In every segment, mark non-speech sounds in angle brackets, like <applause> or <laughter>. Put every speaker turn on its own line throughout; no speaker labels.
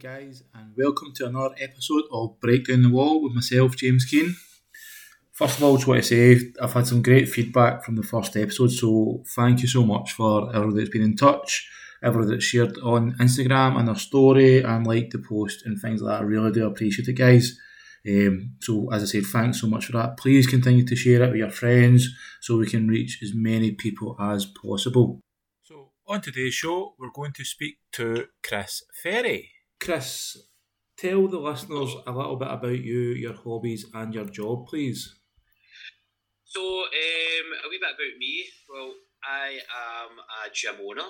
guys, and welcome to another episode of Break Down the Wall with myself, James Keane. First of all, just want to say I've had some great feedback from the first episode, so thank you so much for everyone that's been in touch, everyone that's shared on Instagram and their story and liked the post and things like that. I really do appreciate it, guys. Um, so, as I said, thanks so much for that. Please continue to share it with your friends so we can reach as many people as possible. So, on today's show, we're going to speak to Chris Ferri. Chris, tell the listeners a little bit about you, your hobbies, and your job, please.
So, um, a wee bit about me. Well, I am a gym owner.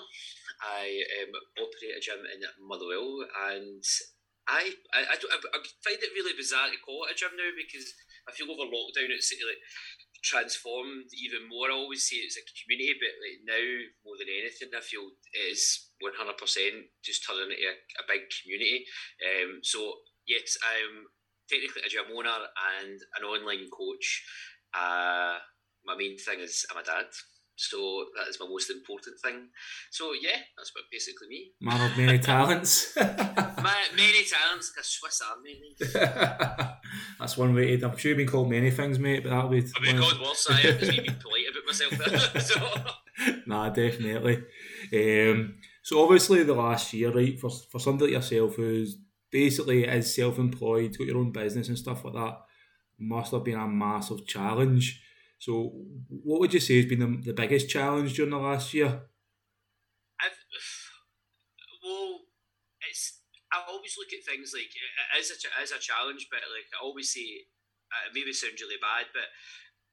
I um, operate a gym in Motherwell, and I, I, I, I, find it really bizarre to call it a gym now because I feel over lockdown it's like transformed even more. I always say it's a community, but like now more than anything, I feel it is one hundred percent just turning into a, a big community. Um, so yes, I'm technically a gym owner and an online coach. Uh, my main thing is I'm a dad, so that is my most important thing. So yeah, that's what basically me.
Man of many talents. <laughs>
my, many talents, like a Swiss Army knife. <laughs>
that's one way. To, I'm sure you've been called many things, mate, but that'll be.
I've been called worse. <laughs> I have being polite about myself. so.
Nah, definitely. Um, so obviously the last year, right, for for somebody like yourself who's basically is self-employed, got your own business and stuff like that must have been a massive challenge. So, what would you say has been the, the biggest challenge during the last year?
I've, well, it's I always look at things like as a as a challenge, but like I always say, uh, maybe it sounds really bad, but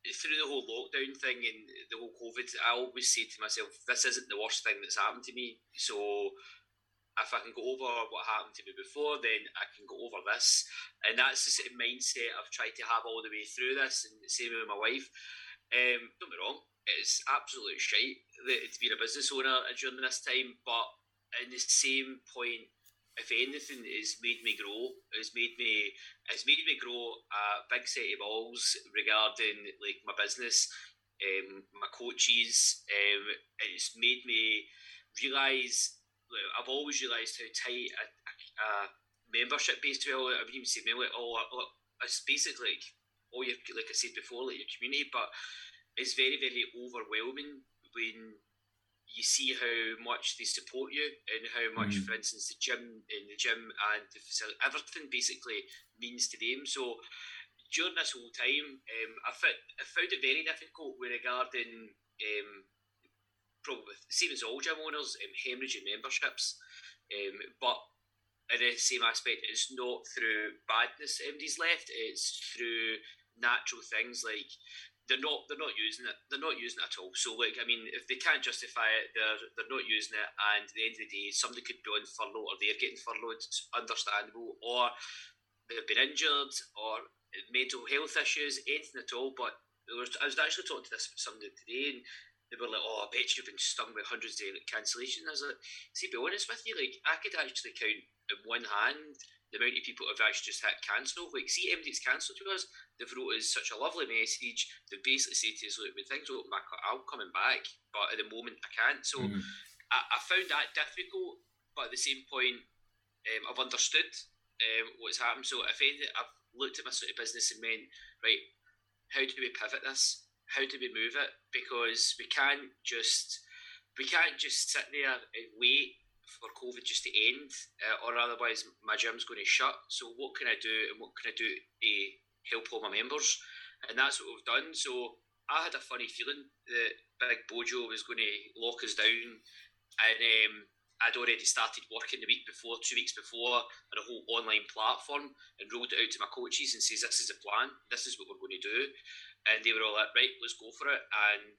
through the whole lockdown thing and the whole COVID, I always say to myself, this isn't the worst thing that's happened to me. So if I can go over what happened to me before, then I can go over this. And that's the sort of mindset I've tried to have all the way through this, and the same with my wife. Um, don't be wrong, it's absolute shite to be a business owner during this time, but in the same point, if anything, it's made me grow. It's made me it's made me grow a big set of balls regarding like my business, um, my coaches. Um, it's made me realise I've always realised how tight a, a, a membership base to I wouldn't even say like, oh, it's basically like all your like I said before, like your community, but it's very very overwhelming when you see how much they support you and how much, mm. for instance, the gym in the gym and the facility, everything basically means to them. So during this whole time, um, I, found, I found it very difficult with regarding um, probably same as all gym owners, um, hemorrhaging memberships. Um, but in the same aspect, it's not through badness MD's left. It's through natural things like they're not they're not using it. They're not using it at all. So like I mean, if they can't justify it, they're they're not using it. And at the end of the day, somebody could be on furlough or they're getting furloughed. It's understandable. Or they've been injured or mental health issues, anything at all. But was, I was actually talking to this somebody today, and they were like, "Oh, I bet you've been stung with hundreds of cancellations." I was like, "See, be honest with you, like I could actually count in one hand the amount of people who have actually just hit cancel. Like, see, everything's cancelled to us. They've wrote us such a lovely message. They basically say to us, "Look, when things open back, I'll coming back, but at the moment I can't." So mm. I, I, found that difficult, but at the same point, um, I've understood um, what's happened. So if anything, I've looked at my sort of business and went, right, how do we pivot this? How do we move it? Because we can't just we can't just sit there and wait for COVID just to end, uh, or otherwise my gym's going to shut. So what can I do, and what can I do to help all my members? And that's what we've done. So I had a funny feeling that Big Bojo was going to lock us down, and um, I'd already started working the week before, two weeks before, on a whole online platform and rolled it out to my coaches and says, "This is the plan. This is what we're going to do." And they were all like, right, let's go for it, and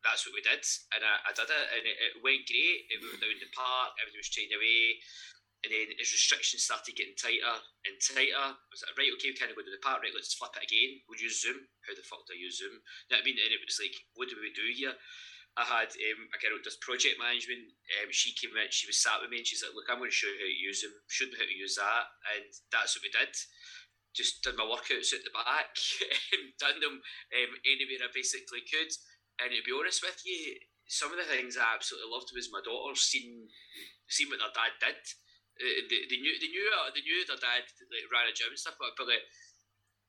that's what we did, and I, I did it, and it, it, went great. It went down the park, everything was trained away, and then as restrictions started getting tighter and tighter, I was like, right, okay, we kind of go to the park, right, let's flip it again. We'll use Zoom. How the fuck do I use Zoom? You know what I mean? And it was like, what do we do here? I had um, a girl who does project management. Um, she came in, she was sat with me, and she's like, "Look, I'm going to show you how to use them. Show me how to use that." And that's what we did just did my workouts at the back, <laughs> and done them um, anywhere I basically could. And to be honest with you, some of the things I absolutely loved was my daughter seeing seen what their dad did. they, they knew they knew they knew their dad like ran a gym and stuff, but, but like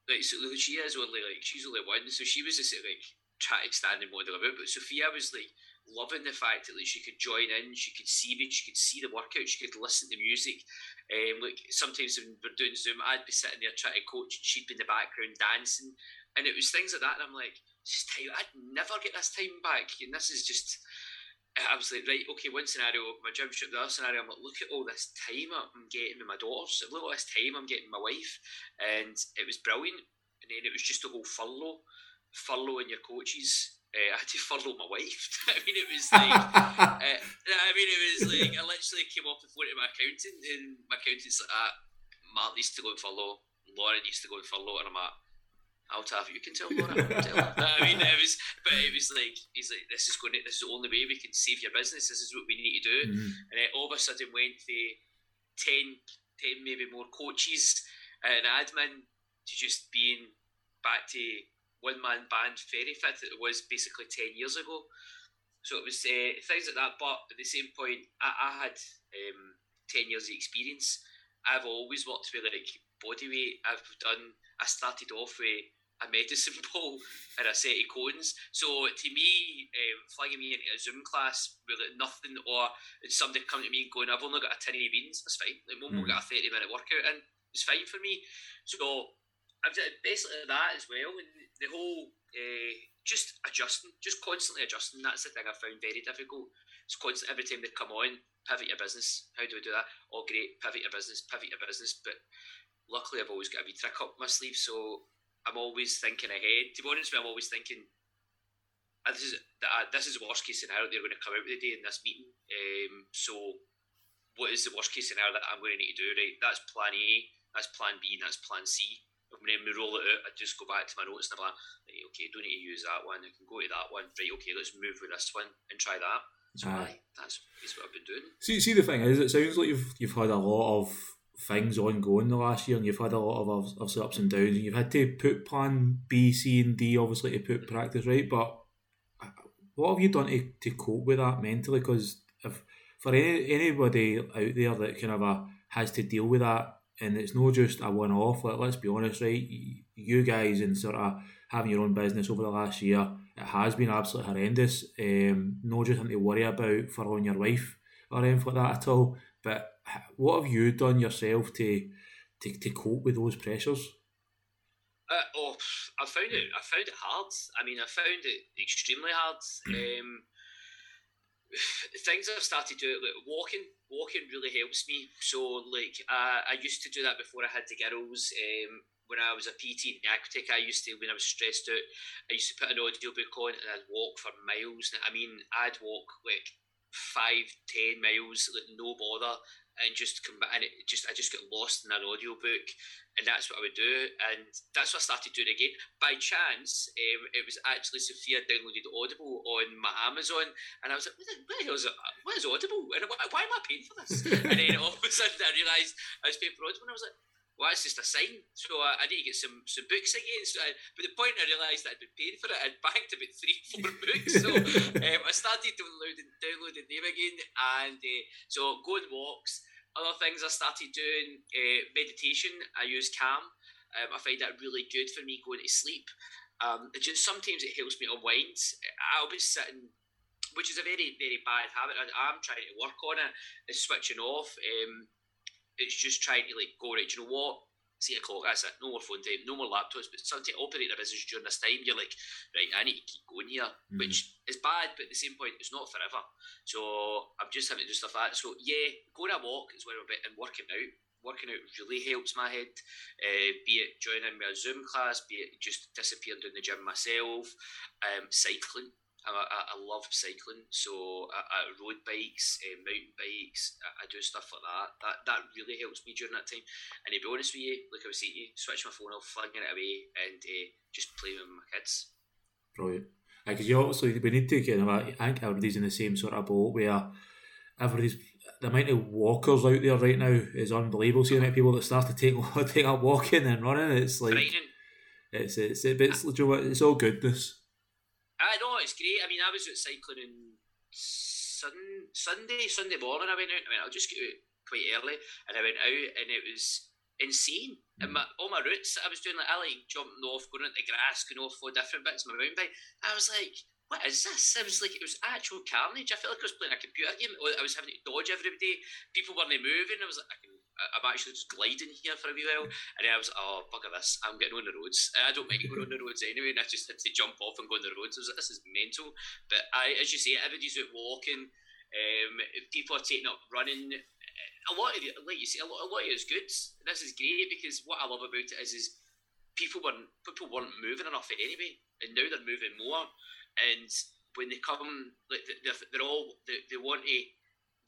like so she is only like she's only one, so she was just like trying to stand and model about. But Sophia was like loving the fact that like she could join in, she could see me, she could see the workout, she could listen to music. Um, like sometimes when we're doing Zoom, I'd be sitting there trying to coach, and she'd be in the background dancing, and it was things like that. And I'm like, time, I'd never get this time back, and this is just I was like, right, okay, one scenario, my gym trip, the other scenario, I'm like, look at all this time I'm getting with my daughters, look at all this time I'm getting my wife, and it was brilliant. And then it was just a whole furlough, furloughing your coaches. Uh, <laughs> I had to furlough my wife. <laughs> I mean, it was like, <laughs> uh, I mean, it was like, I literally came off the phone to my accountant, and my accountant's like, ah, Mark needs to go and furlough, Lauren needs to go and furlough, and I'm like, I'll tell you can tell Laura. tell her. I mean, it was, but it was like he's like, this is going. To, this is the only way we can save your business. This is what we need to do. Mm-hmm. And then all of a sudden went to 10, 10 maybe more coaches and admin to just being back to one man band very fit. It was basically ten years ago. So it was uh, things like that. But at the same point, I, I had um, ten years of experience. I've always worked with like body weight. I've done. I started off with a medicine <laughs> ball and a set of cones. So to me, um, flagging me into a Zoom class with like nothing, or somebody coming to me and going, "I've only got a tin of beans," that's fine. Like, we'll, mm. get a thirty minute workout in. It's fine for me. So I've basically that as well, and the whole uh, just adjusting, just constantly adjusting. That's the thing I found very difficult. It's constant every time they come on, pivot your business. How do we do that? Oh, great, pivot your business, pivot your business. But luckily, I've always got a wee trick up my sleeve, so I'm always thinking ahead. To be honest with you, I'm always thinking, uh, this is uh, this is the worst case scenario they're going to come out with today in this meeting. Um, so, what is the worst case scenario that I'm going to need to do? Right, that's plan A, that's plan B, and that's plan C. We roll it out, I just go back to my notes and I'm like, right, okay, don't need to use that one. I can go to that one. Right, okay, let's move with this one and try that. So, aye. that's, that's what I've been doing.
See, see, the thing is, it sounds like you've you've had a lot of things ongoing the last year, and you've had a lot of obviously ups and downs, and you've had to put plan B, C, and D obviously to put practice right. But uh, what have you done to, to cope with that mentally? Because if for any, anybody out there that kind of a, has to deal with that, and it's not just a one off. Like, let's be honest, right? You guys and sort of having your own business over the last year, it has been absolutely horrendous. Um, no just having to worry about following your wife or anything like that at all. But what have you done yourself to to, to cope with those pressures?
Uh, oh, I found it. I found it hard. I mean, I found it extremely hard. Um, <sighs> things I've started doing, like walking. Walking really helps me. So, like, uh, I used to do that before I had the girls. Um, when I was a PT in Aquatic, I used to, when I was stressed out, I used to put an audio book on and I'd walk for miles. I mean, I'd walk like five, ten miles, like no bother, and just come back and it just I just got lost in an audio book and that's what I would do and that's what I started doing again by chance um, it was actually Sophia downloaded Audible on my Amazon and I was like what the, what the hell is it? what is Audible and why, why am I paying for this <laughs> and then all of a sudden I realised I was paying for Audible and I was like well, that's just a sign. So uh, I need to get some, some books again. So I, but the point I realised that I'd been paying for it, I'd banked about three, <laughs> four books. So <laughs> um, I started downloading, downloading them again. And uh, so going walks. Other things I started doing, uh, meditation. I use Calm. Um, I find that really good for me going to sleep. Um, it just sometimes it helps me unwind. I'll be sitting which is a very, very bad habit. I, am trying to work on it, it, is switching off. Um, it's just trying to like go right. Do you know what? It's eight o'clock. That's it. No more phone time. No more laptops. But something to operate a business during this time, you're like, right. I need to keep going here, mm-hmm. which is bad. But at the same point, it's not forever. So I'm just having to do stuff like that. So yeah, going a walk is where I'm a bit and working out. Working out really helps my head. Uh, be it joining a Zoom class, be it just disappearing in the gym myself. Um, cycling I, I, love cycling, so I, I road bikes, uh, mountain bikes. I, I, do stuff like that. That that really helps me during that time. And to be honest with you, like I was saying to you, switch my phone off, flagging it away, and uh, just play with my kids.
Brilliant. Because you obviously we need to get. I think everybody's in the same sort of boat where everybody's the amount of walkers out there right now is unbelievable. See the amount of people that start to take <laughs> take up walking and running. It's like it's it's it's, it's, it's all goodness.
I know it's great. I mean, I was out cycling on sun, Sunday, Sunday morning. I went out. I mean, I'll just get out, quite early, and I went out, and it was insane. Mm. And my, all my routes, I was doing like I like jumping off, going into the grass, going off all different bits of my mountain bike. I was like, what is this? I was like, it was actual carnage. I felt like I was playing a computer game. I was having to dodge everybody. People weren't moving. I was like, I can, I'm actually just gliding here for a wee while. And I was, oh, bugger this. I'm getting on the roads. I don't mind going on the roads anyway. And I just had to jump off and go on the roads. I was like, this is mental. But I, as you say, everybody's out walking. Um, people are taking up running. A lot of it, like you say, a lot, a lot of it is good. This is great because what I love about it is, is people weren't people weren't moving enough anyway, and now they're moving more and when they come, like they're, they're all they, they want to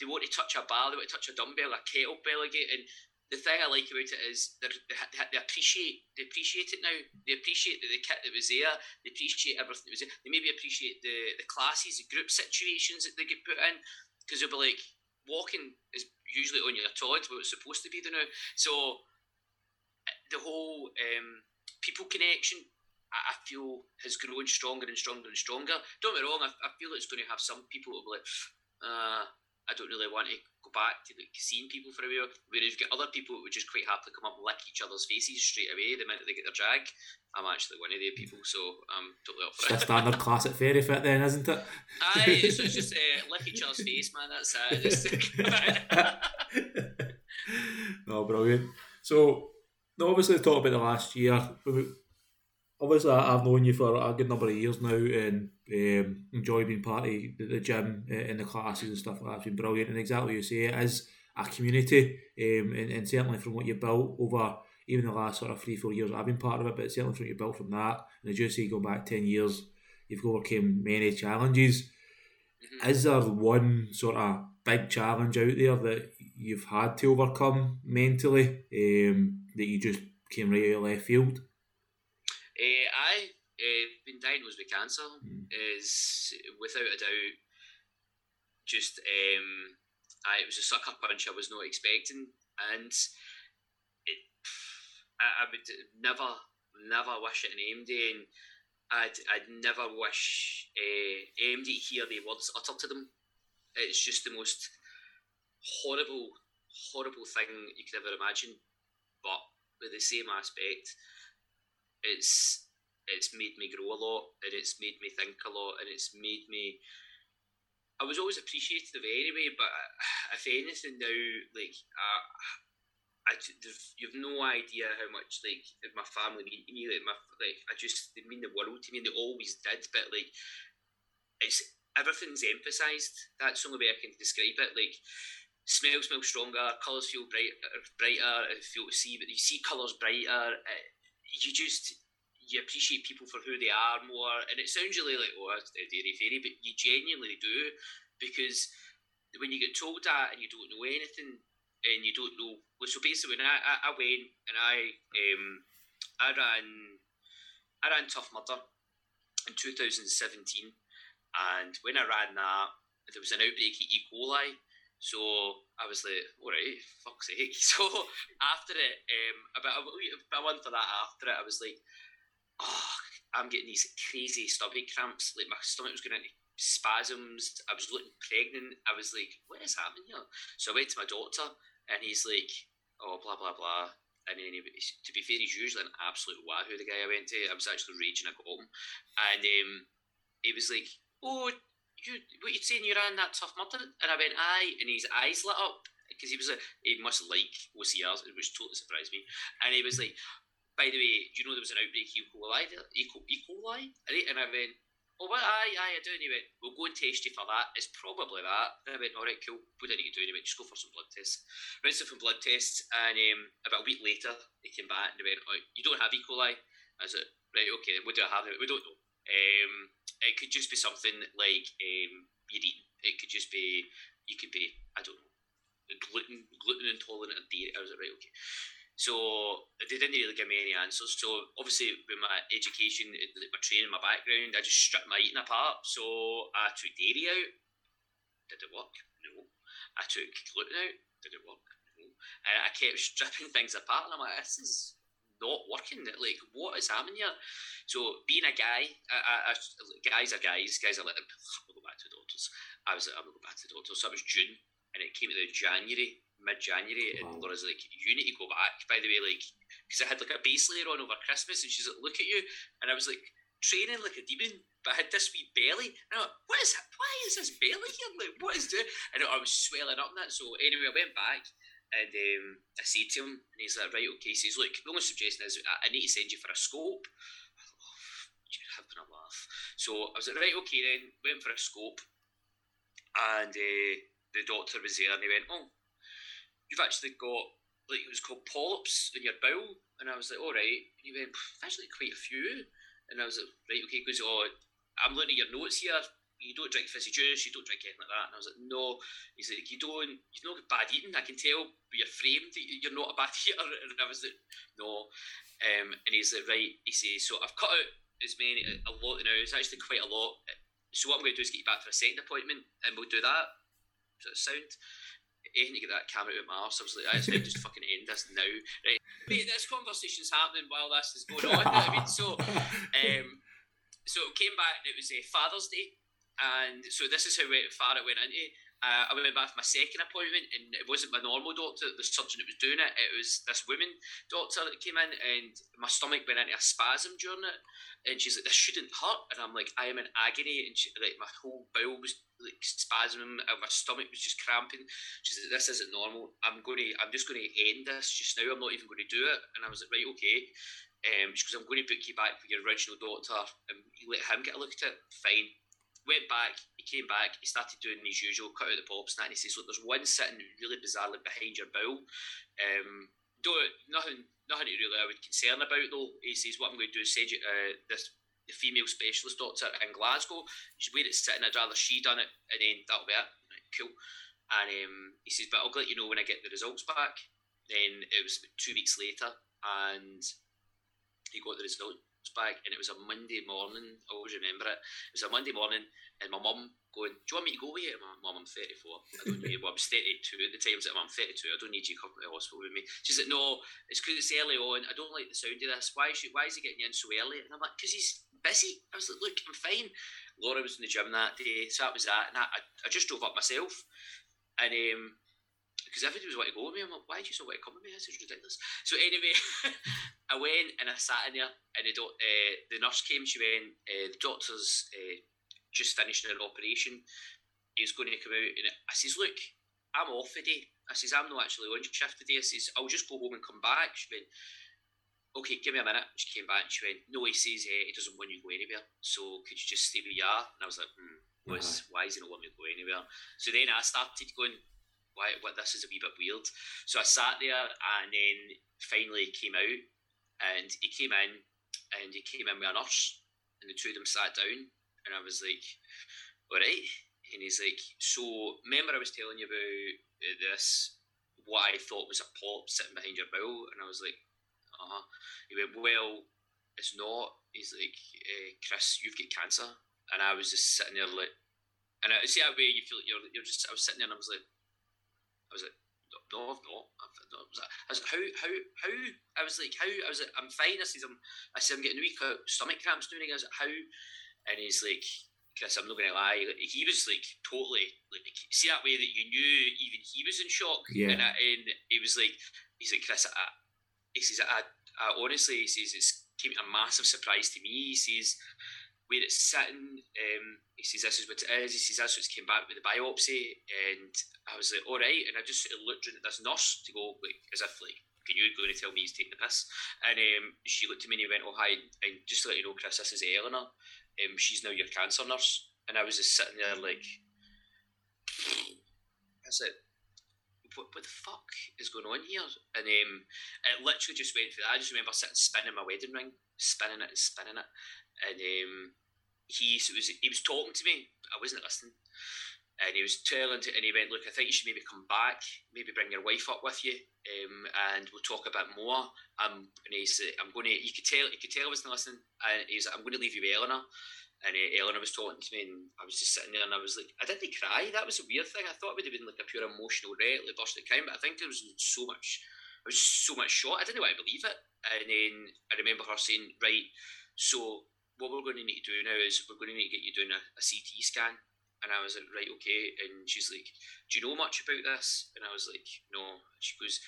they want to touch a bar, they want to touch a dumbbell, a kettlebell again, and the thing I like about it is they they appreciate they appreciate it now. They appreciate the, the kit that was there. They appreciate everything that was there. They maybe appreciate the the classes, the group situations that they get put in because they'll be like walking is usually on your toes, but it's supposed to be the now. So the whole um, people connection I feel has grown stronger and stronger and stronger. Don't get me wrong, I, I feel it's going to have some people who will be like, uh, I don't really want to go back to like seeing people for a while. Whereas you've got other people who would just quite happily come up and lick each other's faces straight away the minute they get their drag. I'm actually one of the people, so I'm totally up for
it's it. a standard classic fairy fit, then, isn't it?
Aye, <laughs> it's, it's just uh, lick each other's face, man. That's it. <laughs> <laughs>
no, brilliant. So, obviously, talk about the last year obviously I've known you for a good number of years now and um, enjoy being part of the, the gym uh, and the classes and stuff like that. It's been brilliant and exactly what you say it is a community um, and, and certainly from what you built over even the last sort of three, four years I've been part of it, but certainly from what you built from that and as you say going back 10 years you've overcome many challenges. Mm-hmm. Is there one sort of big challenge out there that you've had to overcome mentally um, that you just came right out of left field?
Uh, I uh, been diagnosed with cancer mm. is without a doubt just um, I, it was a sucker punch I was not expecting, and it, I, I would never never wish it an AMD, and I'd I'd never wish uh, AMD to hear the words uttered to them. It's just the most horrible horrible thing you could ever imagine, but with the same aspect it's it's made me grow a lot and it's made me think a lot and it's made me I was always appreciative of anyway but <sighs> if anything now like uh, I, you've no idea how much like my family mean to me like my like I just they mean the world to me and they always did but like it's everything's emphasized. That's the only way I can describe it like smell smells stronger colours feel brighter brighter feel to see but you see colours brighter uh, you just you appreciate people for who they are more, and it sounds really like oh, it's a dairy fairy, but you genuinely do because when you get told that and you don't know anything and you don't know, well, so basically when I, I, I went and I um I ran I ran Tough Mudder in 2017, and when I ran that, there was an outbreak of E. coli. So I was like, all right, fuck's sake. <laughs> So after it, um, about a, about a month that after it, I was like, oh, I'm getting these crazy stomach cramps. Like my stomach was going into spasms. I was looking pregnant. I was like, what is happening here? So I went to my doctor, and he's like, oh, blah blah blah. And then, he, to be fair, he's usually an absolute wahoo. The guy I went to, I was actually raging. I got home, and um, he was like, oh you, what you saying you ran that tough mudder? And I went, aye, and his eyes lit up because he was a, he must like OCRs, which totally surprised me. And he was like, by the way, do you know there was an outbreak E. coli? E. coli? And I went, oh, well, aye, aye, I do. And he went, we'll go and test you for that. It's probably that. And I went, all right, cool. What need to do? And he went, just go for some blood tests. Went for some blood tests, and um, about a week later, they came back and they went, oh, you don't have E. coli? I said, right, okay, what do I have? We don't know. Um, it could just be something like um, you're eating. It could just be you could be I don't know gluten gluten intolerant or dairy. I was like, right, okay. So they didn't really give me any answers. So obviously, with my education, my training, my background, I just stripped my eating apart. So I took dairy out. Did it work? No. I took gluten out. Did it work? No. And I kept stripping <laughs> things apart, and I'm like, this is not working. Like, what is happening here? So, being a guy, I, I, I, guys are guys. Guys are like, we'll go back to the doctors. I was like, I'm going to go back to the doctors. So it was June, and it came to the January mid January, and Laura's like, "You need to go back." By the way, like, because I had like a base layer on over Christmas, and she's like, "Look at you," and I was like training like a demon, but I had this wee belly. And I'm like, "What is that? Why is this belly here? Like, what is doing?" And I was swelling up and that. So anyway, I went back. And um, I said to him, and he's like, right, okay. He says, look, the only suggestion is I, I need to send you for a scope. I thought, oh, you're having a laugh. So I was like, right, okay then. Went for a scope. And uh, the doctor was there and he went, oh, you've actually got, like, it was called polyps in your bowel. And I was like, all right. And he went, actually quite a few. And I was like, right, okay. Goes, oh, I'm looking at your notes here you don't drink fizzy juice, you don't drink anything like that. And I was like, no. He's like, you don't, you're not bad eating. I can tell your frame that you're not a bad <laughs> eater. And I was like, no. Um, and he's like, right. He says, so I've cut out as many, a lot now. It's actually quite a lot. So what I'm going to do is get you back for a second appointment and we'll do that. Does it sound? Anything to get that camera out of my arse. I was like, I just just <laughs> fucking end this now. Right. Mate, this conversation's happening while this is going on. I mean, so, <laughs> um, so it came back and it was a uh, Father's Day and so this is how far it went into. Uh, I went back for my second appointment, and it wasn't my normal doctor, the surgeon that was doing it. It was this woman doctor that came in, and my stomach went into a spasm during it. And she's like, "This shouldn't hurt," and I'm like, "I am in agony," and she, like my whole bowel was like spasming, and my stomach was just cramping. She's like, "This isn't normal. I'm going to, I'm just going to end this just now. I'm not even going to do it." And I was like, "Right, okay." Um, she goes, "I'm going to book you back with your original doctor, and let him get a look at it. Fine." Went back, he came back, he started doing his usual, cut out the pops and that, and he says, look, there's one sitting really bizarrely behind your bowel. Um, don't, nothing, nothing really I would concern about though. He says, what I'm going to do is send you uh, this the female specialist doctor in Glasgow. She's where it's sitting, I'd rather she done it, and then that'll be it. Cool. And um, he says, but I'll let you know when I get the results back. Then it was two weeks later, and he got the results back, and it was a Monday morning. I always remember it. It was a Monday morning, and my mum going, "Do you want me to go with you?" My mum, I'm 34. I don't need. well, I'm 32 at the time. I'm 32. I don't need you coming to the hospital with me. She's like, "No, it's because it's early on. I don't like the sound of this. Why is why is he getting you in so early?" And I'm like, "Because he's busy." I was like, "Look, I'm fine." Laura was in the gym that day, so that was that, and I, I just drove up myself, and um, because everybody was wanting to go with me. I'm like, why do you so want to come with me? This is ridiculous. <laughs> So anyway, <laughs> I went and I sat in there, and the, uh, the nurse came. She went, uh, the doctor's uh, just finished an operation. He's going to come out, and I says, look, I'm off today. I says, I'm not actually on shift today. I says, I'll just go home and come back. She went, okay, give me a minute. She came back and she went, no, he says uh, he doesn't want you to go anywhere. So could you just stay where you are? And I was like, hmm, uh-huh. why is he not want me to go anywhere? So then I started going, why, what, this is a wee bit weird. So I sat there and then finally came out and he came in and he came in with a nurse and the two of them sat down and I was like, all right. And he's like, so remember I was telling you about this, what I thought was a pop sitting behind your bowel? And I was like, uh-huh. He went, well, it's not. He's like, eh, Chris, you've got cancer. And I was just sitting there like, and I see that way you feel you're, you're just, I was sitting there and I was like, I was like, no, I've not. I've. I was like, how, how, how? I was like, how? I was like, I'm fine. I said, I'm, I said, I'm getting weak stomach cramps doing it. I was like, how? And he's like, Chris, I'm not going to lie. He was like totally like see that way that you knew even he was in shock.
Yeah.
And, I, and he was like, he's like, Chris, I, he says, I, I honestly, he says, it's came a massive surprise to me. He says, where it's sitting. Um, he says this is what it is. He says that's what came back with the biopsy, and I was like, all right. And I just sort of looked at this nurse to go like as if like, can you going to tell me he's taking the piss? And um, she looked at me and he went, oh hi, and just to let you know, Chris, this is Eleanor. Um, she's now your cancer nurse. And I was just sitting there like, I said, fuck is going on here? And um, it literally just went through. That. I just remember sitting spinning my wedding ring, spinning it and spinning it, and um, he was he was talking to me. I wasn't listening, and he was telling to, and he went, "Look, I think you should maybe come back, maybe bring your wife up with you, um, and we'll talk a bit more." Um, and he said, "I'm going to." You could tell, you could tell I wasn't listening, and he's "I'm going to leave you with Eleanor." And uh, Eleanor was talking to me, and I was just sitting there, and I was like, I didn't cry. That was a weird thing. I thought it would have been like a pure emotional wreck, like burst of crying, but I think it was so much, I was so much shot. I didn't want to believe it. And then I remember her saying, "Right, so what we're going to need to do now is we're going to need to get you doing a, a CT scan. And I was like, right, okay. And she's like, do you know much about this? And I was like, no. She goes,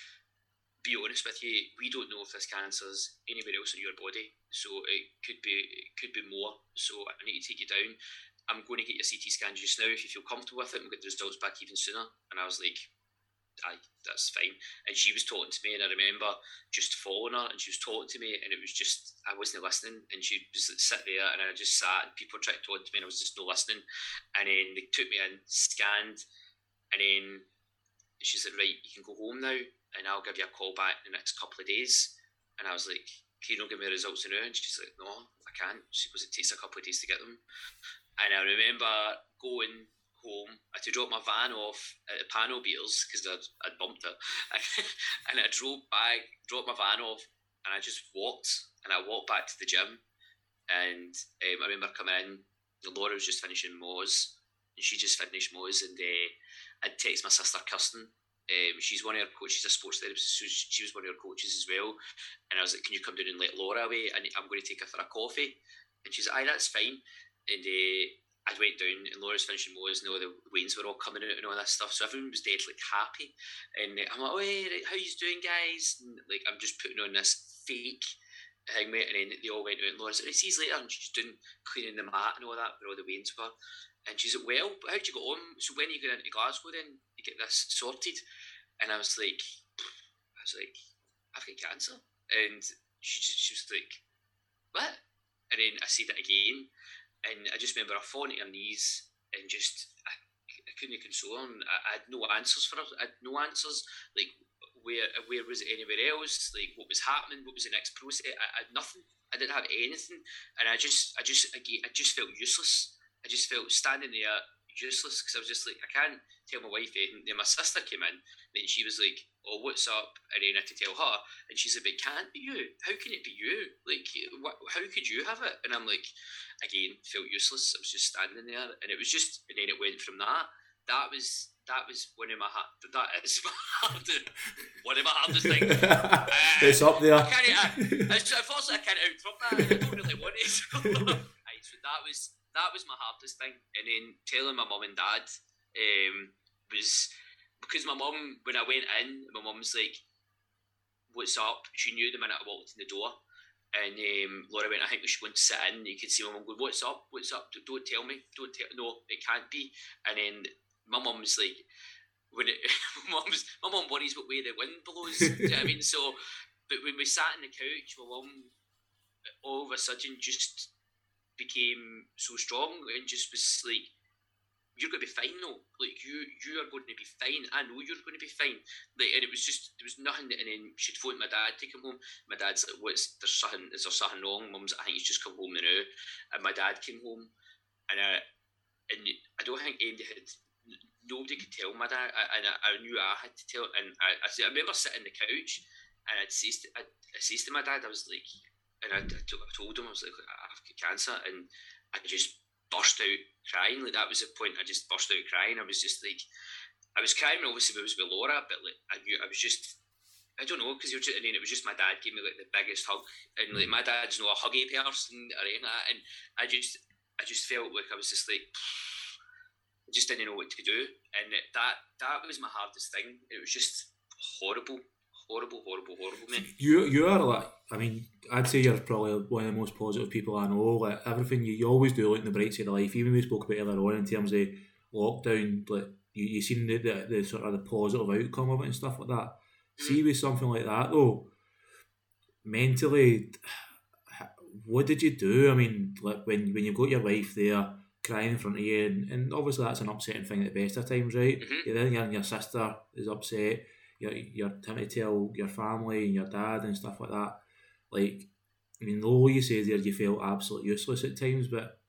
be honest with you, we don't know if this cancer's anywhere else in your body. So it could be it could be more. So I need to take you down. I'm going to get your CT scan just now. If you feel comfortable with it, we'll get the results back even sooner. And I was like, aye, that's fine. And she was talking to me, and I remember just following her, and she was talking to me, and it was just I wasn't listening, and she was sit there, and I just sat, and people tried to talk to me, and I was just not listening. And then they took me in, scanned, and then she said, right, you can go home now, and I'll give you a call back in the next couple of days. And I was like, can you not give me results now? And she's like, no, I can't. She goes, it takes a couple of days to get them. And I remember going home. I had to drop my van off at the panel beaters because I'd, I'd bumped it. <laughs> and I drove back, dropped my van off, and I just walked. And I walked back to the gym. And um, I remember coming in, Laura was just finishing Moz, and she just finished Moz. And uh, I'd text my sister Kirsten. Um, she's one of her coaches, she's a sports therapist, so she was one of her coaches as well. And I was like, "Can you come down and let Laura away? And I'm going to take her for a coffee." And she's like, "Aye, that's fine." And uh, I went down, and Laura's finishing Moz, and all the wains were all coming out and all that stuff. So everyone was dead like happy. And uh, I'm like, "Oh, hey, how you doing, guys?" And, like I'm just putting on this fake thing, mate. And then they all went out, and Laura's like, "See you later," and she's just doing cleaning the mat and all that where all the wains were. And she's like, Well, how'd you go on? So when are you going into Glasgow then? You get this sorted? And I was like, I was like, I've got cancer. And she, just she was like, What? And then I said it again. And I just remember her falling to her knees and just, I, I couldn't console her. I, I had no answers for her. I had no answers. Like, where where was it anywhere else? Like, what was happening? What was the next process? I, I had nothing. I didn't have anything. And I just, I just, I, I just felt useless I just felt standing there useless because I was just like, I can't tell my wife anything. Then my sister came in, then she was like, Oh, what's up? And then I had to tell her, and she's like, It can't be you. How can it be you? Like, what, how could you have it? And I'm like, again, felt useless. I was just standing there, and it was just, and then it went from that. That was that was one of my that is <laughs> my hardest, one of my hardest things. Uh, <laughs>
it's up there. I
can't, I, I, unfortunately, I can't out from that. I don't really want it. <laughs> so that was that was my hardest thing. And then telling my mum and dad um, was because my mum, when I went in, my mum was like, "What's up?" She knew the minute I walked in the door. And um, Laura went, I think we should go and sit in. You could see my mum go, What's up? What's up? Don't tell me. Don't tell No, it can't be. And then my mum was like, when it, <laughs> my my mum worries what way the wind blows. you know I mean? So, but when we sat on the couch, my mum all of a sudden just became so strong and just was like, you're going to be fine though. Like you, you are going to be fine. I know you're going to be fine. Like, and it was just there was nothing. And then she'd phoned my dad to come home. My dad's like, "What's there's something? Is there something wrong?" Mum's, I think he's just come home now. And my dad came home, and I, and I don't think Andy had. Nobody could tell my dad, and I, I knew I had to tell. And I, I, remember sitting on the couch, and I'd said, I, I said to my dad, I was like, and I, I, told him I was like, I've got cancer, and I just burst out crying. Like that was the point. I just burst out crying. I was just like, I was crying. Obviously, it was with Laura, but like I knew I was just. I don't know because you're just, I mean it was just my dad gave me like the biggest hug, and like hmm. my dad's not a huggy person or anything like that, and I just I just felt like I was just like I just didn't know what to do, and that that was my hardest thing. It was just horrible horrible, horrible, horrible, man. You
you are like I mean, I'd say you're probably one of the most positive people I know. Like everything you, you always do look in the bright side of life. Even we spoke about earlier on in terms of lockdown, like you you seen the, the, the sort of the positive outcome of it and stuff like that. Mm. See with something like that though, mentally, what did you do? I mean, like when when you've got your wife there crying in front of you, and, and obviously that's an upsetting thing at the best of times, right? Mm-hmm. You're then your sister is upset you're having to tell your family and your dad and stuff like that. Like, I mean, though you say there you felt absolutely useless at times, but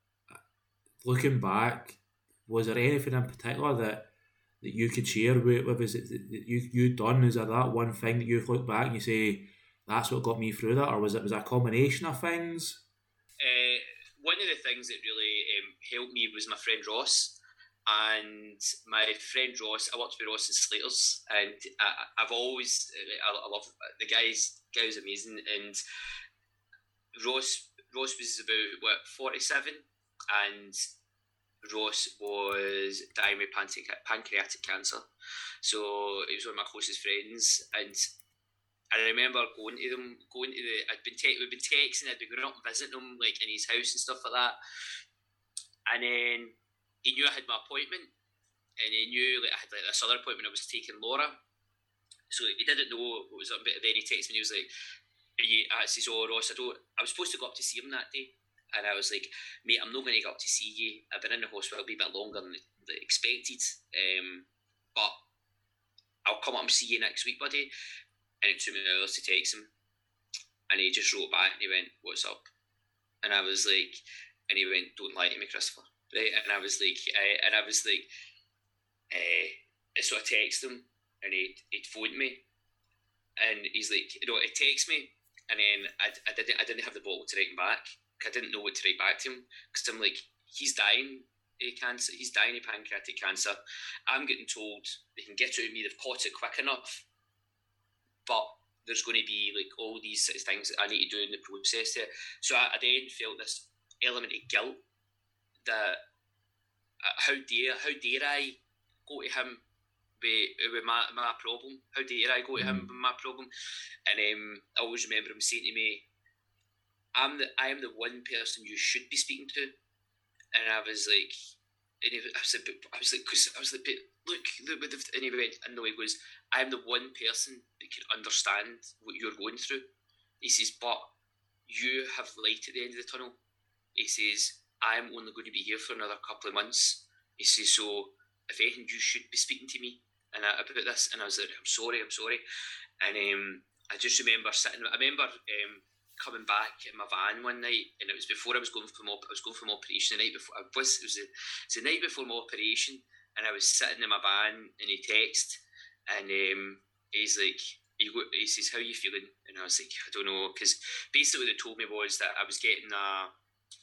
looking back, was there anything in particular that that you could share with, with us that, you you done? Is there that one thing that you've looked back and you say that's what got me through that, or was it was a combination of things?
Uh, one of the things that really um, helped me was my friend Ross and my friend Ross, I worked with Ross and Slaters, and I, have always, I, I, love the guy's guy's amazing, and Ross Ross was about what forty seven, and Ross was dying with pancreatic cancer. So he was one of my closest friends, and I remember going to them, going to the. I'd been te- we'd been texting, I'd been going up and visiting him like in his house and stuff like that. And then he knew I had my appointment, and he knew like I had like this other appointment. I was taking Laura, so he didn't know what was up. But then he texted me. And he was like, "He I says, oh Ross, I don't. I was supposed to go up to see him that day." And I was like, mate, I'm not going to go up to see you. I've been in the hospital a bit longer than expected. Um, but I'll come up and see you next week, buddy. And it took me hours to text him. And he just wrote back and he went, What's up? And I was like, and he went, Don't lie to me, Christopher. Right? And I was like, I, and I was like, eh, so I texted him and he'd, he'd phoned me. And he's like, you know, he texts me and then I, I didn't I didn't have the bottle to write him back. I didn't know what to write back to him because I'm like, he's dying of cancer. He's dying of pancreatic cancer. I'm getting told they can get it of me. They've caught it quick enough but there's going to be like all these things that I need to do in the process there. So I, I then felt this element of guilt that uh, how dare how dare I go to him with, with my, my problem? How dare I go to him mm. with my problem? And um, I always remember him saying to me, "I'm the I am the one person you should be speaking to," and I was like, and he, I was like, I was like, because I was like, look, look, and he went, and no, he goes, I am the one person that can understand what you're going through. He says, but you have light at the end of the tunnel. He says, I'm only going to be here for another couple of months. He says, so if anything, you should be speaking to me. And I, about this, and I was like, I'm sorry, I'm sorry. And um, I just remember sitting, I remember um, coming back in my van one night, and it was before I was going for my, I was going my operation the night before. I was, it was, a, it was the night before my operation, and I was sitting in my van, and he texted, and um, he's like, he, he says, "How are you feeling?" And I was like, "I don't know," because basically what they told me was that I was getting a,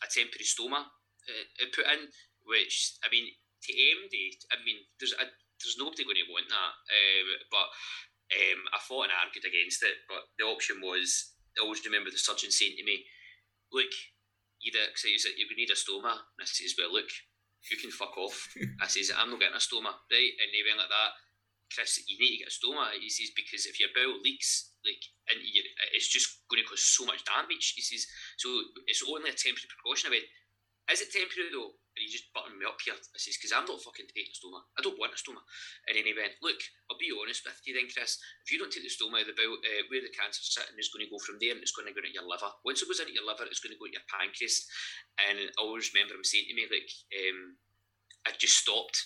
a temporary stoma uh, put in, which I mean, to MD, I mean, there's a, there's nobody going to want that, uh, but um, I fought and argued against it. But the option was, I always remember the surgeon saying to me, "Look, you're going to need a stoma," and I says, "Well, look." You can fuck off. <laughs> I says, I'm not getting a stoma, right? And they went like that. Chris, you need to get a stoma. He says because if your bowel leaks, like, and it's just going to cause so much damage. He says so. It's only a temporary precaution. I went, is it temporary though? And he just buttoned me up here. I says because I'm not fucking taking a stoma. I don't want a stoma. And then he went, look, I'll be honest with you then, Chris. If you don't take the stoma, the bowel, uh, where the cancer's sitting is going to go from there, and it's going to go into your liver. Once it goes into your liver, it's going to go into your pancreas. And I always remember him saying to me like, um, I just stopped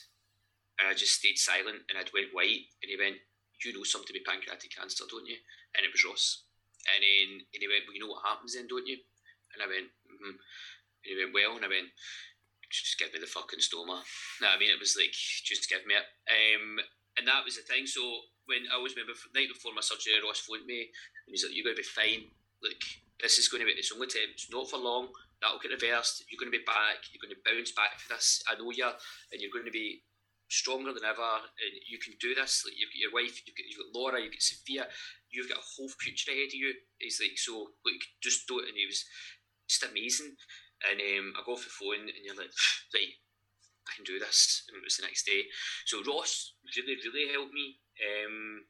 and I just stayed silent and I'd went white and he went, You know something about pancreatic cancer, don't you? And it was Ross. And then and he went, Well, you know what happens then, don't you? And I went, mm-hmm. And he went, Well, and I went, Just give me the fucking stoma. No, I mean, it was like, Just give me it. Um, and that was the thing. So when I always remember the night before my surgery, Ross phoned me and he's like, You're going to be fine. Look, this is going to be, it's only time, it's not for long. That'll get reversed. You're going to be back. You're going to bounce back for this. I know you, and you're going to be stronger than ever, and you can do this. Like you've got your wife, you've got, you've got Laura, you've got Sophia, you've got a whole future ahead of you. He's like, so like, just do it, and he was just amazing. And um, I go off the phone, and you're like, <sighs> right, I can do this. And it was the next day. So Ross really, really helped me. Um,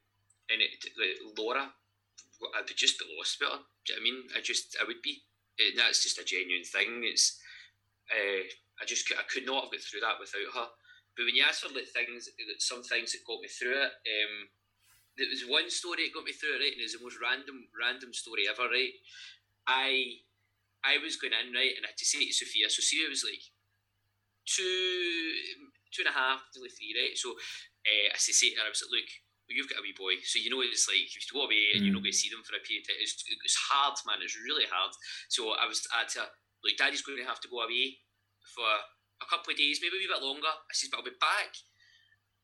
and it, like, Laura, I would just be lost with her. Do you know I mean? I just, I would be. And that's just a genuine thing. It's, uh, I just, I could not have got through that without her. But when you ask for like things, some things that got me through it, um, there was one story that got me through it, right? And it was the most random, random story ever, right? I, I was going in, right, and I had to say to Sophia, so Sophia was like two, two and a half, nearly three, right? So uh, I said to her, I was like, look, you've got a wee boy, so you know it's like if you go away and you're not going to see them for a period of time, it's, it's hard, man. It's really hard. So I was at her, like, Daddy's going to have to go away for a couple of days, maybe a wee bit longer. I says, but I'll be back.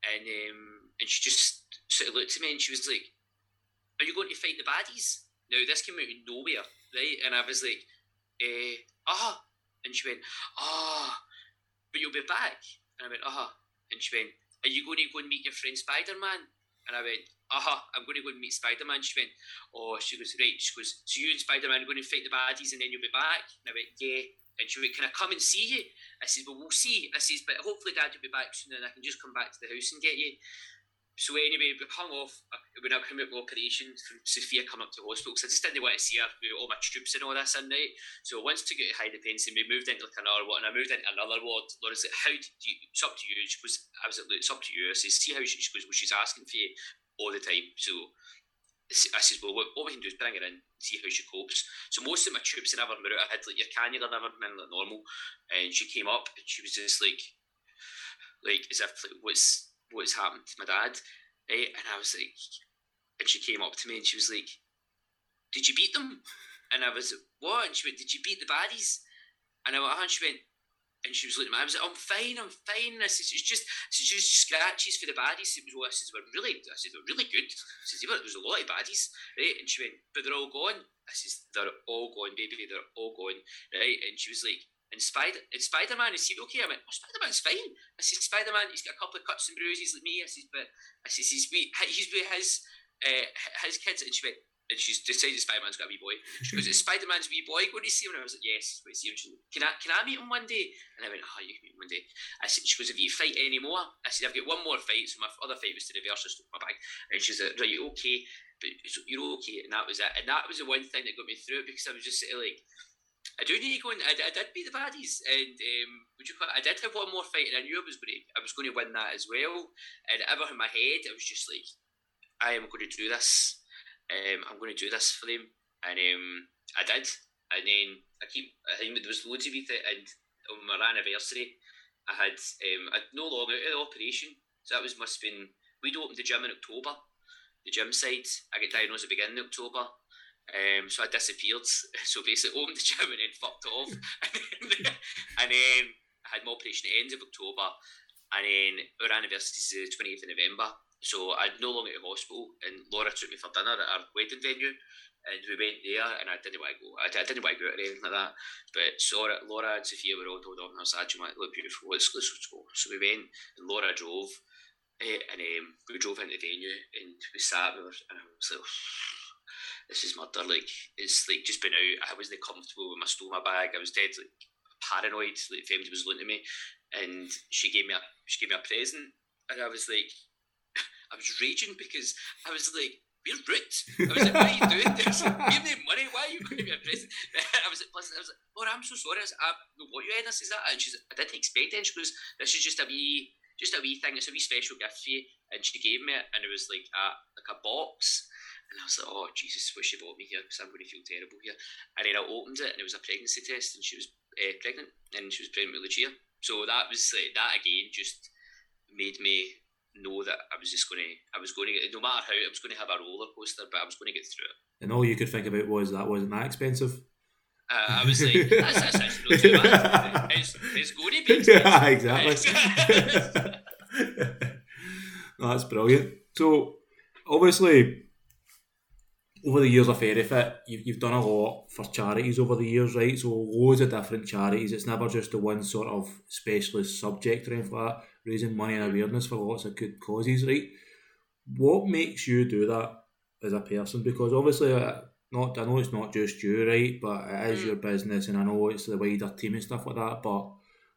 And um, and she just sort of looked at me and she was like, Are you going to fight the baddies? Now, this came out of nowhere, right? And I was like, eh, ah. And she went, ah, but you'll be back. And I went, ah. And she went, Are you going to go and meet your friend Spider Man? And I went, aha, I'm going to go and meet Spider Man. She went, oh, she goes, right. She goes, so you and Spider Man are going to fight the baddies and then you'll be back? And I went, yeah. And she went, Can I come and see you? I said, Well, we'll see. I says, But hopefully dad will be back soon and I can just come back to the house and get you. So anyway, we hung off uh, when I came out of operation from Sophia come up to hospital because I just didn't want to see her with all my troops and all this in right. So I once to get to Hyde Pence and we moved into like another ward and I moved into another ward. Laura's like, how do you, it's up to you. She goes, I was like, it's up to you. I says, see how she, she goes, well, she's asking for you all the time. So I says, well, what, what we can do is bring her in, see how she copes. So most of my tubes and everything I had like your cannula and everything like normal. And she came up and she was just like, like as if like, what's what's happened to my dad, right? And I was like, and she came up to me and she was like, did you beat them? And I was like, what? And she went, did you beat the baddies? And I went, oh, and she went, and she was looking at me. I was like, I'm fine, I'm fine. I said, it's just, it's just scratches for the baddies. It was, well, I said, we're really, I said, they're really good. I said, there was a lot of baddies, right? And she went, but they're all gone. I said, they're all gone, baby, they're all gone, right? And she was like, and Spider and Spider Man, is he okay? I went, oh, Spider Man's fine. I said, Spider Man, he's got a couple of cuts and bruises like me. I said, but I said, he's with, he's with his uh, his kids. And she went, and she's decided Spider Man's got a wee boy. She goes, is Spider Man's wee boy going to see him? And I was like, yes, going to see him. She went, can I can I meet him one day? And I went, oh, you can meet him one day. I said, she goes, have you fight anymore? I said, I've got one more fight. So my other fight was to reverse took my bag. And she's like, right, okay, but you're okay. And that was it. And that was the one thing that got me through it because I was just sort of like I do need to go and I, I did beat the baddies, and um, would you I did have one more fight, and I knew I was going to I was going to win that as well. And ever in my head, I was just like, I am going to do this. Um, I'm going to do this for them, and um, I did. And then I keep. I think there was loads of it, and on my anniversary, I had um, I no long out of the operation, so that was must have been. We'd opened the gym in October, the gym side. I got diagnosed at the beginning of October um, so I disappeared. <laughs> So basically, opened the gym and then fucked off. <laughs> <laughs> and, then, and then I had my operation at the end of October. And then our anniversary is the 28th of November. So I'm no longer at the hospital. And Laura took me for dinner at our wedding venue. And we went there, and I didn't want to go. I, didn't want to go out or anything like that. But so Laura and Sophia were all told off, and I was like, "You look beautiful. Let's, let's go." So we went, and Laura drove, uh, and um, we drove into the venue, and we sat. We were, and I was like, this is murder. Like it's like just been out. I wasn't comfortable when I stole my bag. I was dead like paranoid. Like Femdy was looking at me, and she gave me a she gave me a present, and I was like, I was raging because I was like. We're rich. I was like, why are you doing this? Give me money. Why are you giving me a present? <laughs> I was like, plus, I was like, Laura, I'm so sorry. I was like, what you had? I says that. And she's like, I didn't expect it. And she goes, this is just a wee, just a wee thing. It's a wee special gift for you. And she gave me it, and it was like a like a box and I was like, oh, Jesus, wish you bought me here because I'm going to feel terrible here. And then I opened it and it was a pregnancy test and she was uh, pregnant and she was pregnant with Lucia. So that was like, that again just made me know that I was just going to, I was going to get, no matter how, I was going to have a roller coaster, but I was going to get through it.
And all you could think about was that wasn't that expensive.
Uh, I was like, that's, that's, that's not too bad. <laughs> It's, it's going to be expensive.
Yeah, exactly. <laughs> <laughs> no, that's brilliant. So, obviously, over the years of FerriFit, you've, you've done a lot for charities over the years, right? So loads of different charities. It's never just the one sort of specialist subject or anything like that. Raising money and awareness for lots of good causes, right? What makes you do that as a person? Because obviously, uh, not I know it's not just you, right? But it is mm. your business, and I know it's the wider team and stuff like that. But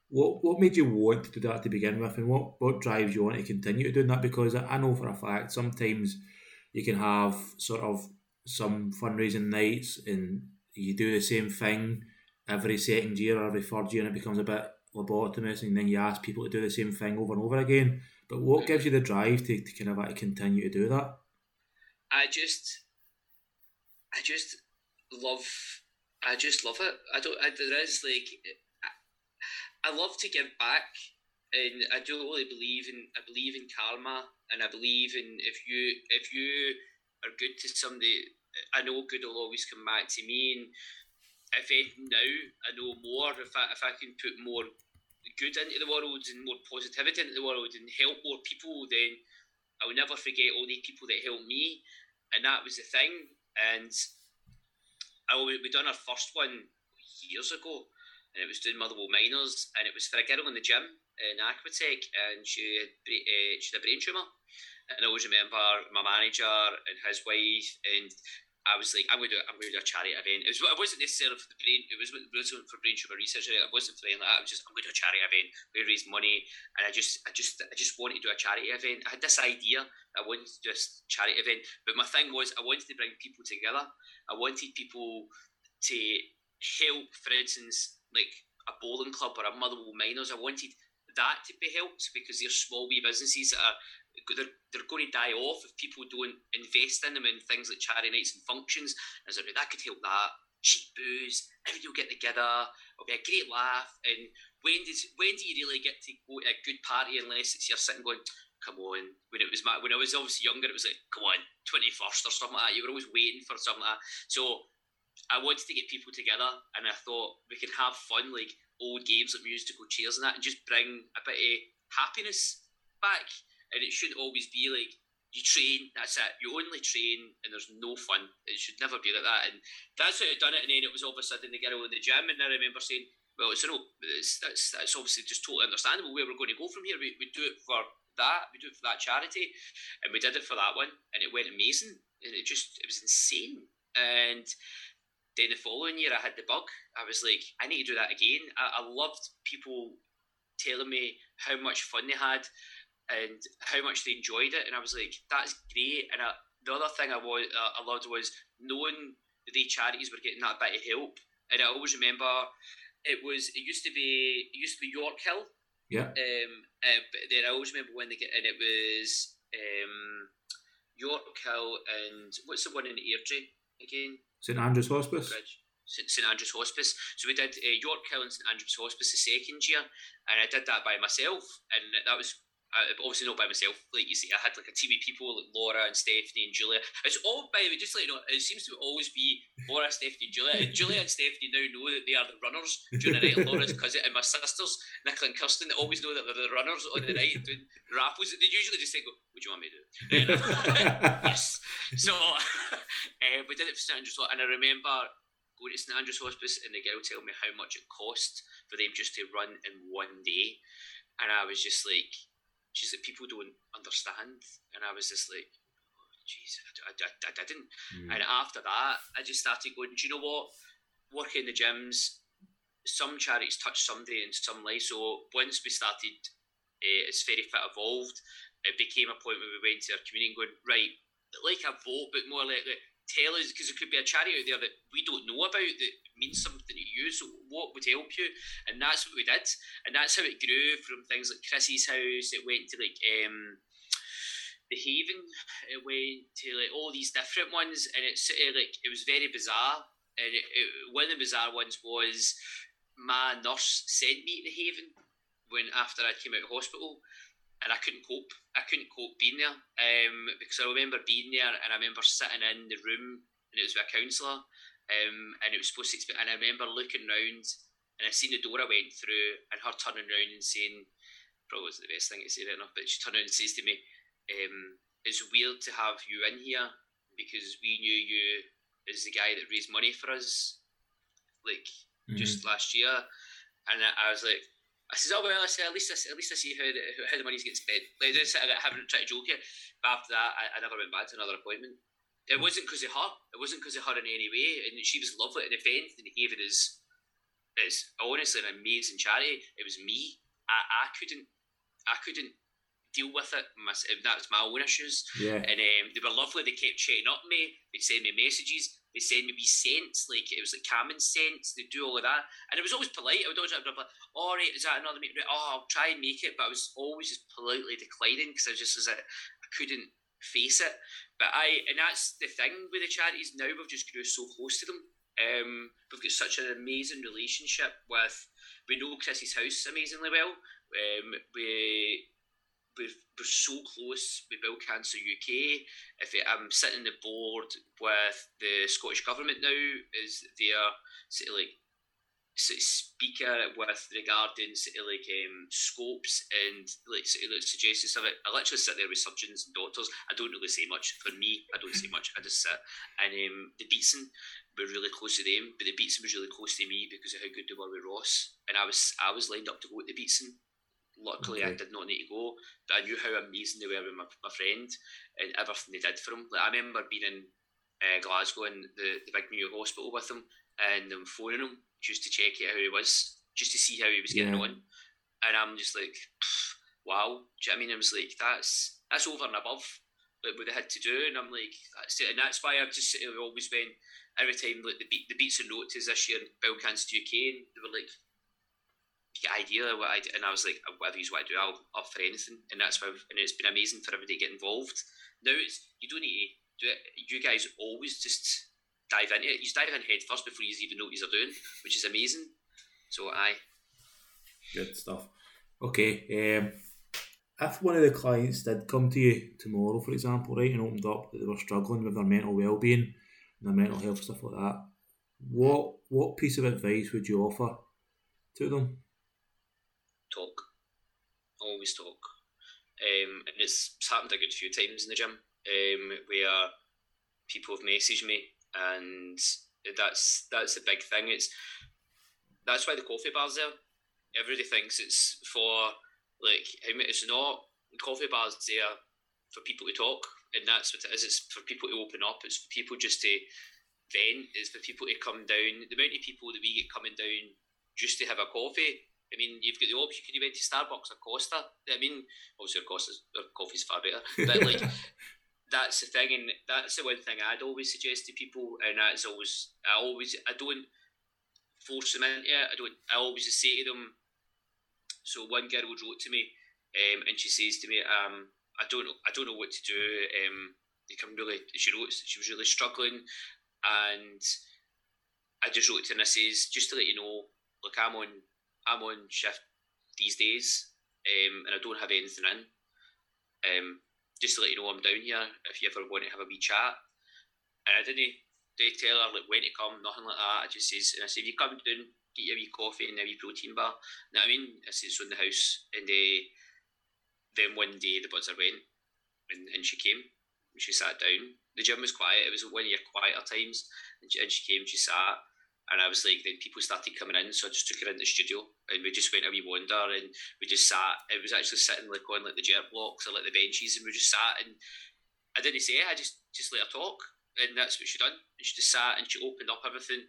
what what made you want to do that to begin with, and what what drives you on to continue doing that? Because I know for a fact sometimes you can have sort of some fundraising nights and you do the same thing every second year or every third year and it becomes a bit lobotomous and then you ask people to do the same thing over and over again. But what mm-hmm. gives you the drive to, to kind of like continue to do that?
I just I just love I just love it. I don't I, there is like I, I love to give back and I do really believe in I believe in karma and I believe in if you if you are good to somebody I know good will always come back to me. And if anything now, I know more. If I, if I can put more good into the world and more positivity into the world and help more people, then I will never forget all the people that helped me. And that was the thing. And I we done our first one years ago, and it was doing Motherwell Miners, and it was for a girl in the gym in Aquatec, and she had, uh, she had a brain tumour. And I always remember my manager and his wife and I was like, I'm going to do, I'm going to do a charity event. It, was, it wasn't necessarily for the brain. It was wasn't for brain tumor research. It wasn't for anything like that. I was just I'm going to do a charity event. We raise money, and I just, I just, I just wanted to do a charity event. I had this idea. I wanted to just charity event, but my thing was I wanted to bring people together. I wanted people to help, for instance, like a bowling club or a Motherwell Miners. I wanted that to be helped because they're small wee businesses that are they're, they're going to die off if people don't invest in them in things like charity nights and functions. And so that could help that. Cheap booze, everybody will get together, it'll be a great laugh. And when does when do you really get to go to a good party unless it's you're sitting going, come on. When it was my when I was obviously younger, it was like, come on, twenty first or something like that. You were always waiting for something like that. So I wanted to get people together, and I thought we could have fun, like old games like musical chairs and that, and just bring a bit of happiness back and it shouldn't always be like you train, that's it. You only train, and there's no fun. It should never be like that. And that's how I done it. And then it was all of a sudden the girl in the gym, and I remember saying, "Well, it's no, it's, that's that's obviously just totally understandable where we're going to go from here. We, we do it for that, we do it for that charity, and we did it for that one, and it went amazing, and it just it was insane. And then the following year, I had the bug. I was like, I need to do that again. I, I loved people telling me how much fun they had and how much they enjoyed it. And I was like, that's great. And I, the other thing I, was, uh, I loved was knowing the charities were getting that bit of help. And I always remember it was it used to be it used to be Yorkhill.
Yeah.
Um. Uh, but then I always remember when they get and it was um Yorkhill and what's the one in Airdrie again?
St Andrew's Hospice.
St Andrew's Hospice. So we did uh, Yorkhill and St Andrew's Hospice the second year, and I did that by myself, and that was uh, obviously not by myself. Like you see, I had like a team of people like Laura and Stephanie and Julia. It's all by the way, just like you know, it seems to always be Laura, Stephanie, and Julia. And Julia and Stephanie now know that they are the runners during the night. Laura's cousin and my sisters, Nicola and Kirsten, they always know that they're the runners on the night doing raffles. They usually just say, "Go, what do you want me to do?" <laughs> yes. So uh, <laughs> we did it for St Andrews, and I remember going to St Andrews Hospice, and the girl tell me how much it cost for them just to run in one day, and I was just like she's like, people don't understand. And I was just like, oh, jeez, I, I, I, didn't. Mm. And after that, I just started going, do you know what? Working in the gyms, some charities touch somebody in some way. So once we started, uh, it's very fit evolved. It became a point where we went to our community and going, right, like a vote, but more like, like tell us because there could be a charity out there that we don't know about that means something to you. So what would help you? And that's what we did, and that's how it grew from things like Chrissy's house. It went to like um, the Haven. It went to like all these different ones, and it's sort of like it was very bizarre. And it, it, one of the bizarre ones was my nurse sent me to the Haven when after I came out of hospital and I couldn't cope. I couldn't cope being there um, because I remember being there and I remember sitting in the room and it was with a counsellor um, and it was supposed to. And I remember looking round and I seen the door I went through and her turning round and saying, probably wasn't the best thing to say right enough, but she turned around and says to me, um, "It's weird to have you in here because we knew you as the guy that raised money for us, like mm-hmm. just last year." And I, I was like I says, oh well, I said at least I, at least I see how the, how the money's getting spent. Like I just I haven't tried to joke it, but after that, I, I never went back to another appointment. It wasn't because of her. It wasn't because of her in any way, and she was lovely. And if anything, Haven is is honestly an amazing charity. It was me. I, I couldn't I couldn't deal with it. My, that was my own issues.
Yeah.
And um, they were lovely. They kept checking up me. They'd send me messages. They send me these scents, like it was like common scents. They do all of that, and it was always polite. I would always have like, "All right, is that another meat? Oh, I'll try and make it," but I was always just politely declining because I just was like, I couldn't face it. But I, and that's the thing with the charities now. We've just grew so close to them. Um, we've got such an amazing relationship with. We know Chrissy's house amazingly well. Um, we we're, so close with Bowel Cancer UK. If it, I'm sitting on the board with the Scottish Government now, is their sort of like sort of speaker with regarding sort of like um, scopes and like sort of like suggestions of it. I literally sit there with surgeons and doctors. I don't really say much. For me, I don't say much. I just sit. And um, the Beatson, we're really close to them, but the Beatson was really close to me because of how good they were with Ross. And I was I was lined up to go to the Beatson Luckily, okay. I did not need to go, but I knew how amazing they were with my, my friend and everything they did for him. Like I remember being in uh, Glasgow and the, the big new York hospital with him, and I'm phoning him just to check out how he was, just to see how he was getting
Yeah.
on. And I'm just like, wow. Do you know what I mean? I was like, that's that's over and above like what they had to do, and I'm like, that's it. And that's why I've just of always been every time like the beat the beats and notes this year, Bowel Cancer UK, and they were like. Idea what I do, and I was like, whatever you want to do, I'll up for anything, and that's why, and it's been amazing for everybody to get involved. Now it's you don't need to do it. You guys always just dive into it. You dive in head first before you even know what you're doing, which is amazing. So I
Good stuff. Okay. Um, if one of the clients did come to you tomorrow, for example, right, and opened up that they were struggling with their mental well-being and their mental health stuff like that, what what piece of advice would you offer to them?
Talk, always talk, um, and it's, it's happened a good few times in the gym um, where people have messaged me, and that's that's the big thing. It's that's why the coffee bar's there. Everybody thinks it's for like it's not. The coffee bar's there for people to talk, and that's what it is. It's for people to open up. It's for people just to vent. It's for people to come down. The amount of people that we get coming down just to have a coffee. I mean, you've got the option. Could you went to Starbucks or Costa? I mean, obviously, Costa's their coffee's far better, but like. <laughs> That's the thing, and that's the one thing I'd always suggest to people, and that's always I always I don't force them into it. I don't. I always just say to them. So one girl wrote to me, um, and she says to me, um, I don't know, I don't know what to do. Um, you can really. She wrote she was really struggling, and I just wrote to her and I says just to let you know, look, I'm on I'm on shift these days, um, and I don't have anything in. Um, just to let you know, I'm down here. If you ever want to have a wee chat, and I didn't. They tell her like when to come, nothing like that. I just says, and I say, if you come down, get your wee coffee and a wee protein bar. You know what I mean? I says, so in the house, and uh, then one day the buzzer went, and, and she came, and she sat down. The gym was quiet. It was one of your quieter times, and she, and she came. She sat, and I was like, then people started coming in, so I just took her in the studio, and we just went a wee wander, and we just sat. It was actually sitting like on like the jet blocks or like the benches, and we just sat, and I didn't say it. I just just let her talk, and that's what she done. She just sat and she opened up everything,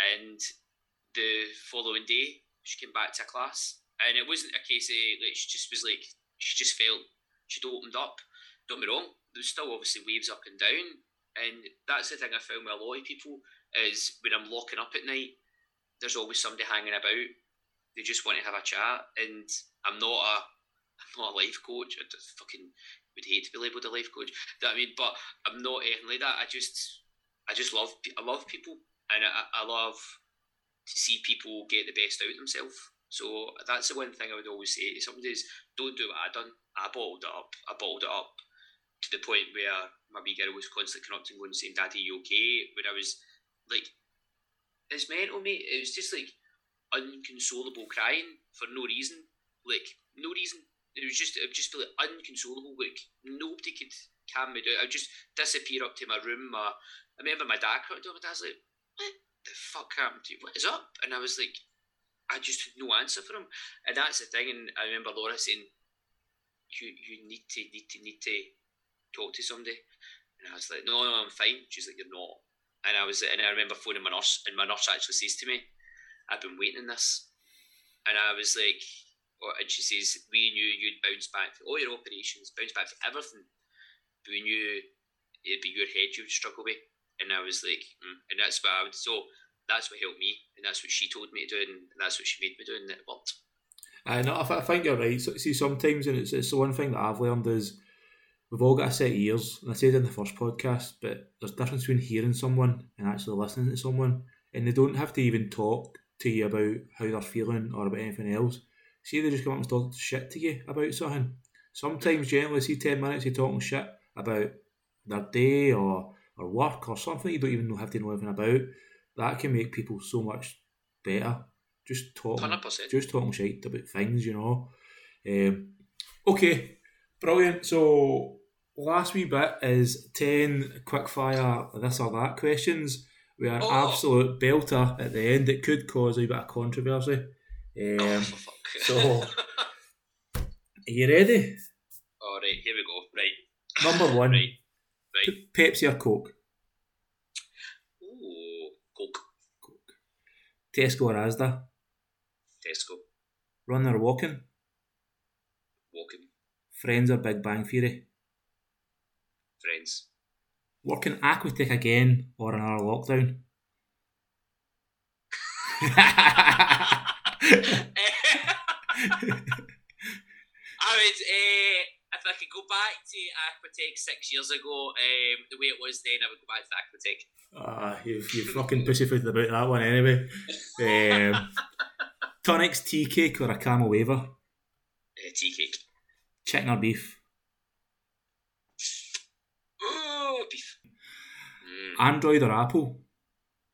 and the following day she came back to class, and it wasn't a case of like she just was like she just felt she'd opened up. Don't be wrong, there was still obviously waves up and down, and that's the thing I found with a lot of people is when I'm locking up at night, there's always somebody hanging about. They just want to have a chat, and I'm not a <laughs> I'm not a life coach. I just fucking would hate to be labelled a life coach. Do you know I mean? But I'm not anything like that. I just I just love I love people, and I, I love to see people get the best out of themselves. So that's the one thing I would always say to somebody is don't do what I done. I bottled it up. I bottled it up to the point where my wee girl was constantly coming up to me and saying, Daddy, you okay? When I was like, it's mental, mate. It was just like unconsolable crying for no reason. Like, no reason. It was just, it would just like unconsolable. Like, nobody could calm me down. I would just disappear up to my room. Or, I remember my dad coming to my dad's like, What the fuck happened to you? What is up? And I was like, I just had no answer for him. And that's the thing. And I remember Laura saying, you, you need to, need to, need to talk to somebody. And I was like, no, no, I'm fine. She's like, you're not. And I was, and I remember phoning my nurse, and my nurse actually says to me, I've been waiting in this. And I was like, oh, and she says, we knew you'd bounce back for all your operations, bounce back for everything. But we knew it'd be your head you'd struggle with. And I was like, mm. and that's what I would, so that's what helped me. And that's what she told me to do, and that's what she made me do, and it worked.
I know. I, th- think you're right. See, sometimes, and it's, it's the one thing that I've learned is we've all got a set of ears, and I said in the first podcast, but there's a difference between hearing someone and actually listening to someone, and they don't have to even talk to you about how they're feeling or about anything else. See, they just come up and talk shit to you about something. Sometimes, generally, see ten minutes of talking shit about their day or or work or something you don't even know have to know anything about. That can make people so much better. Just talking,
100%.
just talking shit about things, you know. Um, okay, brilliant. So last wee bit is 10 quickfire this or that questions. We are
oh.
absolute belter at the end. It could cause a bit of controversy.
Oh,
um,
oh,
so, are you ready?
All right, here we go. Right.
Number one.
Right. Right.
Pepsi or Coke? Oh, Coke. Coke. Tesco or Asda?
Tesco.
Runner or walking?
Walking.
Friends or Big Bang Theory?
Friends.
Working Aquatec again or another lockdown? <laughs>
I would, uh, if I could go back to Aquatec six years ago, um, the way it was then, I would go back to Aquatec.
Ah, you you fucking pussyfooted about that one anyway. Um, <laughs> Tunnock's, tea cake, or a caramel wafer?
Uh, tea cake.
Chicken or beef?
Oh, beef. Mm,
Android or Apple?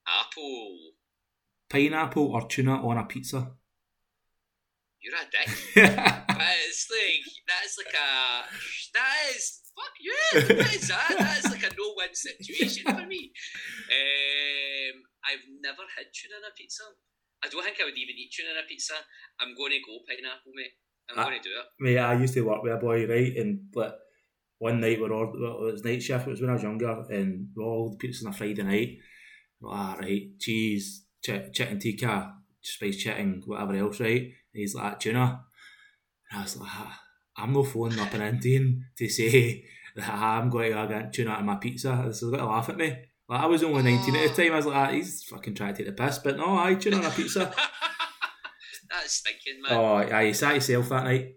apple.
Pineapple or tuna on a pizza?
You're a dick. <laughs> That is like that is like a that is fuck yeah. That is that. That is like a no win situation for me. Um, I've never had tuna on a pizza. I don't think I would even eat tuna on a pizza. I'm going to go pineapple, mate. I'm
Ah.
going to do it.
Mate, I used to work with a boy, right? And like one night we're all well, it was night shift. It was when I was younger, and we all the pizzas on a Friday night. Ah, right, cheese, ch- chicken tikka, spice chicken, whatever else, right? And he's like tuna. And I was like, ah, I'm not phoning up an Indian to say <laughs> that I'm going to get tuna on my pizza. This is going to laugh at me. Like I was only 19 at the time. I was like, ah, he's fucking trying to take the piss, but no, I tuna on a pizza. <laughs>
That's stinking, man.
oh, aye, he sat himself that night.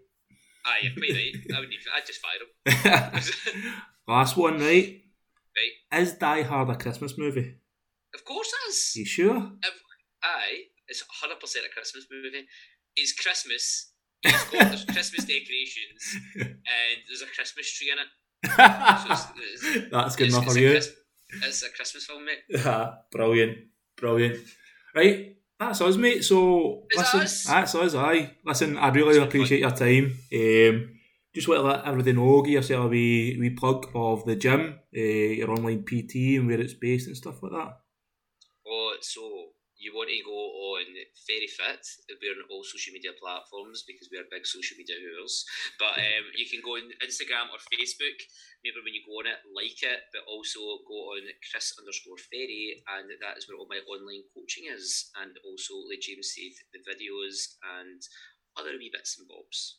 Aye, quite right. I would. I'd just fire him. <laughs>
Last one, right?
right.
Is Die Hard a Christmas movie?
Of course, it is.
You sure?
Aye, it's hundred percent a Christmas movie. It's Christmas. It's got, there's <laughs> Christmas decorations and there's a Christmas tree in it. So it's, it's, <laughs>
That's good enough for you.
It's a Christmas film, mate.
Brilliant, brilliant. Right, that's us, mate. So
that
listen,
us?
that's us. Aye, listen, I really appreciate your time. Um, just want to let everybody know, give yourself a wee, wee plug of the gym, uh, your online PT, and where it's based and stuff like that.
Oh, so you want to go on FerriFit? We're on all social media platforms because we are big social media hoovers. But <laughs> um, you can go on Instagram or Facebook. Maybe when you go on it, like it, but also go on Chris underscore Ferri, and that is where all my online coaching is. And also, like James said, the videos and other wee bits and bobs.